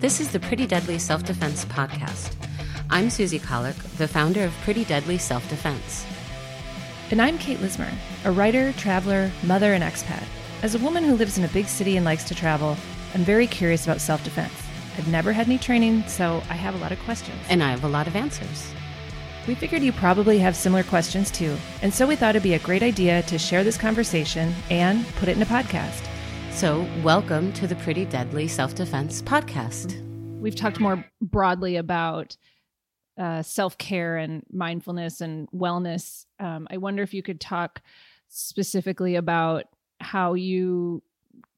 This is the Pretty Deadly Self Defense Podcast. I'm Susie Colick, the founder of Pretty Deadly Self Defense. And I'm Kate Lismer, a writer, traveler, mother, and expat. As a woman who lives in a big city and likes to travel, I'm very curious about self defense. I've never had any training, so I have a lot of questions. And I have a lot of answers. We figured you probably have similar questions too, and so we thought it'd be a great idea to share this conversation and put it in a podcast. So, welcome to the Pretty Deadly Self Defense Podcast. We've talked more broadly about uh, self care and mindfulness and wellness. Um, I wonder if you could talk specifically about how you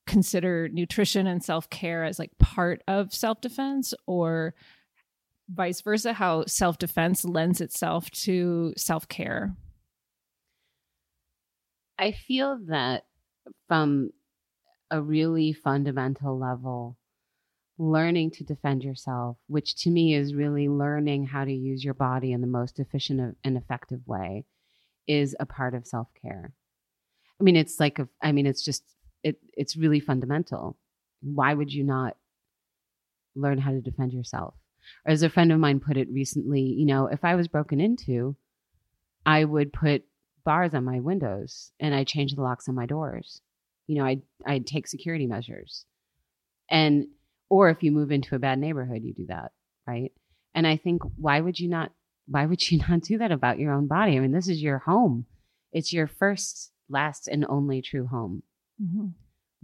consider nutrition and self care as like part of self defense or vice versa, how self defense lends itself to self care. I feel that from a really fundamental level, learning to defend yourself, which to me is really learning how to use your body in the most efficient and effective way, is a part of self care. I mean, it's like a, I mean, it's just it. It's really fundamental. Why would you not learn how to defend yourself? Or as a friend of mine put it recently, you know, if I was broken into, I would put bars on my windows and I change the locks on my doors. You know, I'd I'd take security measures. And or if you move into a bad neighborhood, you do that, right? And I think why would you not why would you not do that about your own body? I mean, this is your home. It's your first, last, and only true home. Mm-hmm.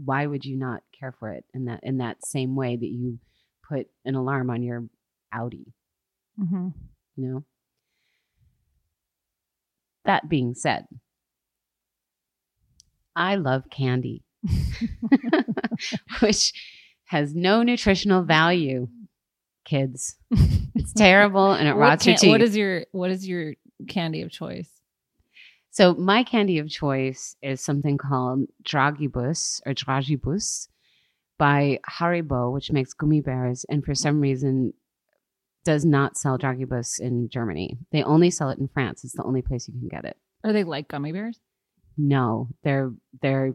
Why would you not care for it in that in that same way that you put an alarm on your Audi? Mm-hmm. You know. That being said, I love candy, which has no nutritional value. Kids, it's terrible and it what rots can- your teeth. What is your what is your candy of choice? So my candy of choice is something called Dragibus or Dragibus by Haribo, which makes gummy bears, and for some reason does not sell Dragibus in Germany. They only sell it in France. It's the only place you can get it. Are they like gummy bears? No, they're they're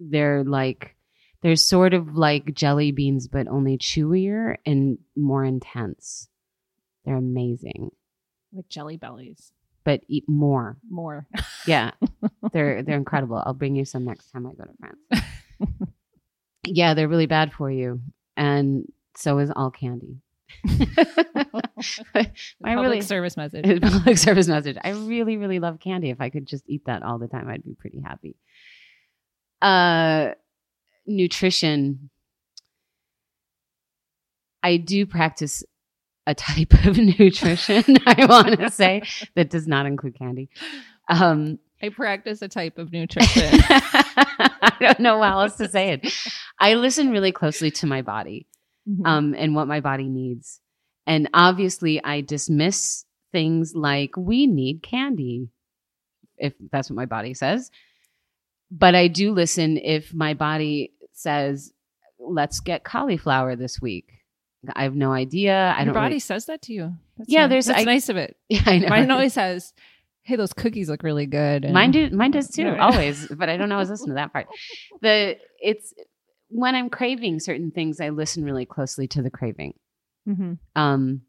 they're like they're sort of like jelly beans, but only chewier and more intense. They're amazing, Like jelly bellies. but eat more. More. Yeah, they're they're incredible. I'll bring you some next time I go to France. yeah, they're really bad for you, and so is all candy. I Public really service message. Public service message. I really, really love candy. If I could just eat that all the time, I'd be pretty happy. Uh, nutrition. I do practice a type of nutrition. I want to say that does not include candy. Um, I practice a type of nutrition. I don't know how else to say it. I listen really closely to my body Mhm. um, and what my body needs. And obviously, I dismiss things like we need candy, if that's what my body says. But I do listen if my body says, let's get cauliflower this week. I have no idea. I Your don't body really- says that to you. That's Yeah, nice. there's- that's I- nice of it. yeah, I know. Mine always says, "Hey, those cookies look really good." and- Mine do. Mine does too. Always, but I don't always listen to that part. The it's when I'm craving certain things, I listen really closely to the craving. Mhm. um,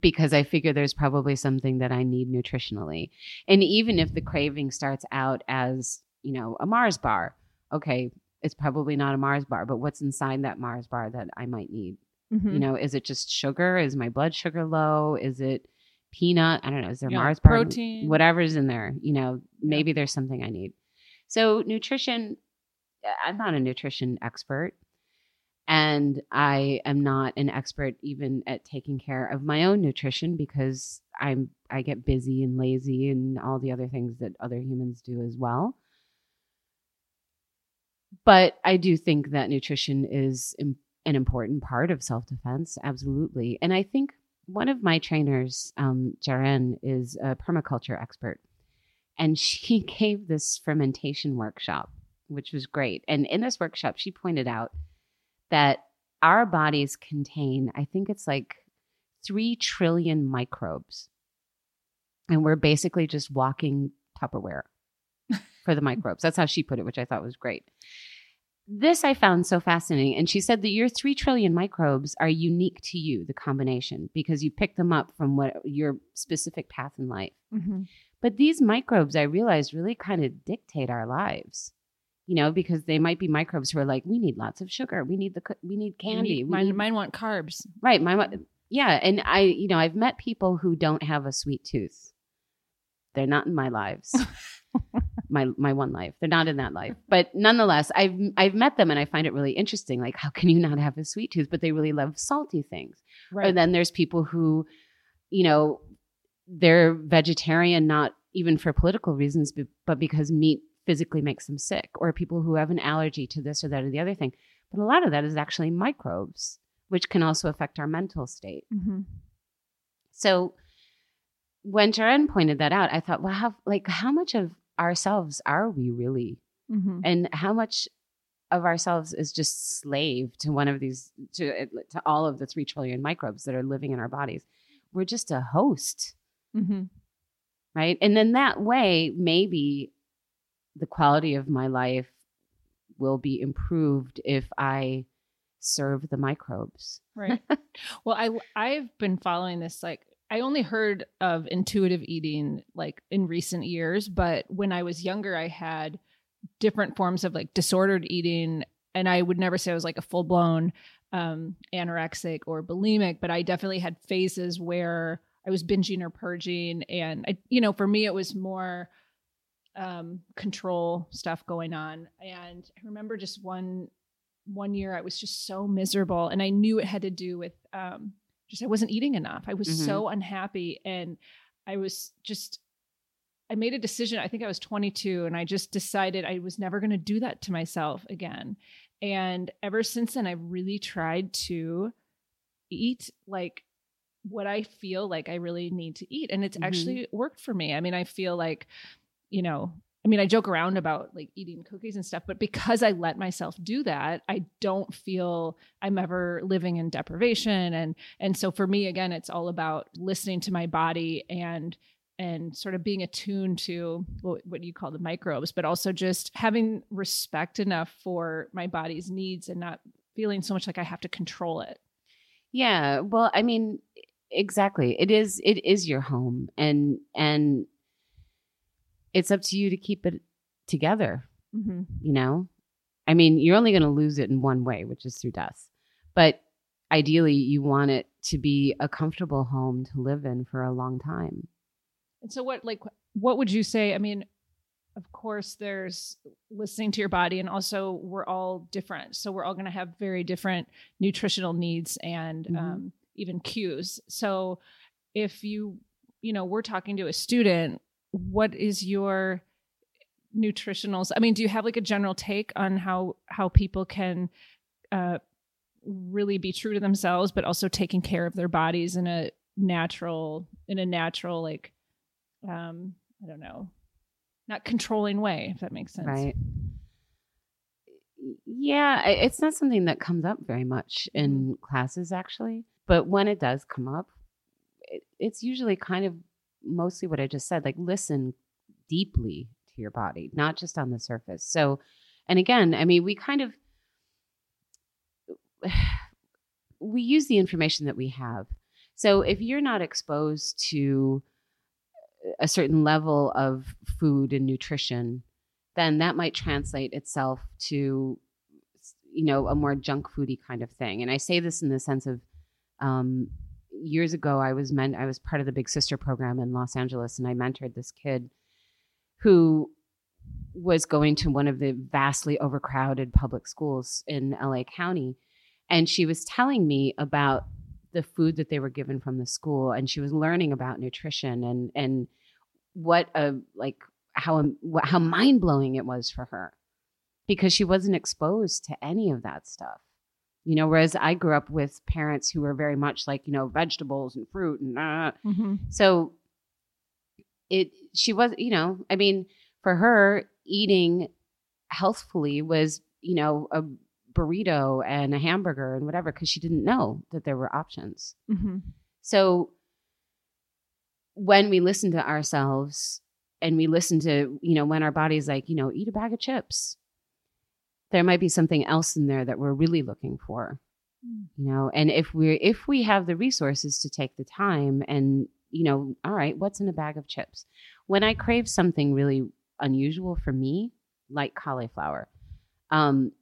because I figure there's probably something that I need nutritionally. And even if the craving starts out as, you know, a Mars bar, okay, it's probably not a Mars bar, but what's inside that Mars bar that I might need? Mhm. You know, is it just sugar? Is my blood sugar low? Is it peanut? I don't know. Is there Yeah, Mars bar? protein. Whatever's in there, you know, maybe there's something I need. So, nutrition, I'm not a nutrition expert. And I am not an expert even at taking care of my own nutrition because I'm I get busy and lazy and all the other things that other humans do as well. But I do think that nutrition is im- an important part of self defense, absolutely. And I think one of my trainers, um, Jaren, is a permaculture expert, and she gave this fermentation workshop, which was great. And in this workshop, she pointed out that our bodies contain, I think it's like three trillion microbes. And we're basically just walking Tupperware for the microbes. That's how she put it, which I thought was great. this I found so fascinating. And she said that your 3 trillion microbes are unique to you, the combination, because you pick them up from what your specific path in life. Mm-hmm. But these microbes, I realized, really kind of dictate our lives. You know, because they might be microbes who are like, we need lots of sugar, we need the, we need candy, we mine, need mine want carbs. Right. My yeah, and I, you know, I've met people who don't have a sweet tooth. They're not in my lives. my my one life. They're not in that life. But nonetheless, I've I've met them and I find it really interesting. Like, how can you not have a sweet tooth? But they really love salty things. Right. And then there's people who, you know, they're vegetarian not even for political reasons, but because meat physically makes them sick, or people who have an allergy to this or that or the other thing. But a lot of that is actually microbes, which can also affect our mental state. mm-hmm. So when Jaren pointed that out, I thought, well, how like how much of ourselves are we really? Mm-hmm. And how much of ourselves is just slave to one of these to to all of the 3 trillion microbes that are living in our bodies. We're just a host, Mm-hmm. right? And then that way maybe the quality of my life will be improved if I serve the microbes. Right. well, I I've been following this like I only heard of intuitive eating like in recent years, but when I was younger I had different forms of like disordered eating and I would never say I was like a full-blown um anorexic or bulimic, but I definitely had phases where I was binging or purging and I you know, for me it was more um control stuff going on and I remember just one one year I was just so miserable and I knew it had to do with um just I wasn't eating enough. I was Mhm. so unhappy and I was just I made a decision. I think I was 22 and I just decided I was never going to do that to myself again. And ever since then I've really tried to eat like what I feel like I really need to eat and it's Mhm. actually worked for me. I mean, I feel like you know, I mean, I joke around about like eating cookies and stuff, but because I let myself do that, I don't feel I'm ever living in deprivation. And and so for me, again, it's all about listening to my body and and sort of being attuned to what, what you call the microbes, but also just having respect enough for my body's needs and not feeling so much like I have to control it. Yeah, well, I mean, exactly. It is it is your home and and it's up to you to keep it together, Mm-hmm. you know? I mean, you're only going to lose it in one way, which is through death. But ideally, you want it to be a comfortable home to live in for a long time. And so what like what would you say? I mean, of course there's listening to your body and also we're all different. So we're all going to have very different nutritional needs and Mhm. um, even cues. So if you you know, we're talking to a student, what is your nutritionals? I mean, do you have like a general take on how how people can uh really be true to themselves but also taking care of their bodies in a natural in a natural like um i don't know not controlling way if that makes sense Right. Yeah, it's not something that comes up very much in classes, actually. But when it does come up, it, it's usually kind of mostly what I just said like, listen deeply to your body, not just on the surface. So, and again, I mean, we kind of, we use the information that we have. So if you're not exposed to a certain level of food and nutrition, then that might translate itself to, you know, a more junk foody kind of thing. And I say this in the sense of, um, years ago, I was meant I was part of the Big Sister program in Los Angeles, and I mentored this kid who was going to one of the vastly overcrowded public schools in LA County, and she was telling me about the food that they were given from the school, and she was learning about nutrition and and what a like how how mind blowing it was for her because she wasn't exposed to any of that stuff. You know, whereas I grew up with parents who were very much like, you know, vegetables and fruit and uh, mm-hmm. so it she was, you know, I mean, for her eating healthfully was, you know, a burrito and a hamburger and whatever because she didn't know that there were options. Mm-hmm. So when we listen to ourselves and we listen to, you know, when our body's like, you know, eat a bag of chips. There might be something else in there that we're really looking for you know and if we're if we have the resources to take the time and you know all right what's in a bag of chips? When i crave something really unusual for me like cauliflower um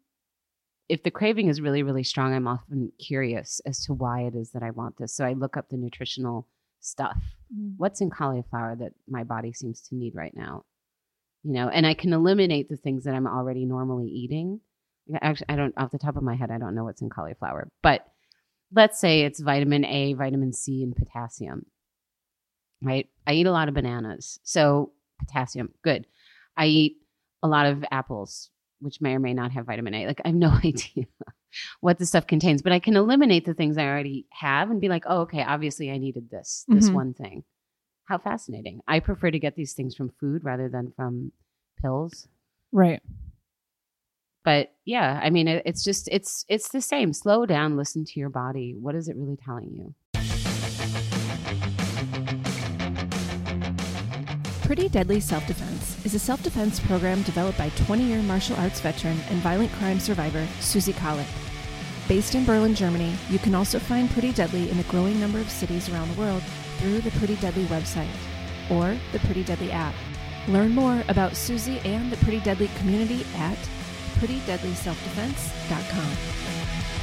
if the craving is really really strong i'm often curious as to why it is that i want this. So i look up the nutritional stuff. Mm. what's in cauliflower that my body seems to need right now you know and i can eliminate the things that i'm already normally eating. Actually i don't off the top of my head i don't know what's in cauliflower but let's say it's vitamin a vitamin c and potassium right? I eat a lot of bananas so potassium good. I eat a lot of apples which may or may not have vitamin a like i have no idea what the stuff contains but i can eliminate the things i already have and be like oh okay obviously i needed this this Mhm. one thing how fascinating. I prefer to get these things from food rather than from pills. Right. but yeah i mean it, it's just it's it's the same. Slow down listen to your body. What is it really telling you? Pretty Deadly Self Defense is a self defense program developed by 20 year martial arts veteran and violent crime survivor Susie Collett. Based in Berlin, Germany, you can also find Pretty Deadly in a growing number of cities around the world through the Pretty Deadly website or the Pretty Deadly app. Learn more about Susie and the Pretty Deadly community at prettydeadlyselfdefense.com.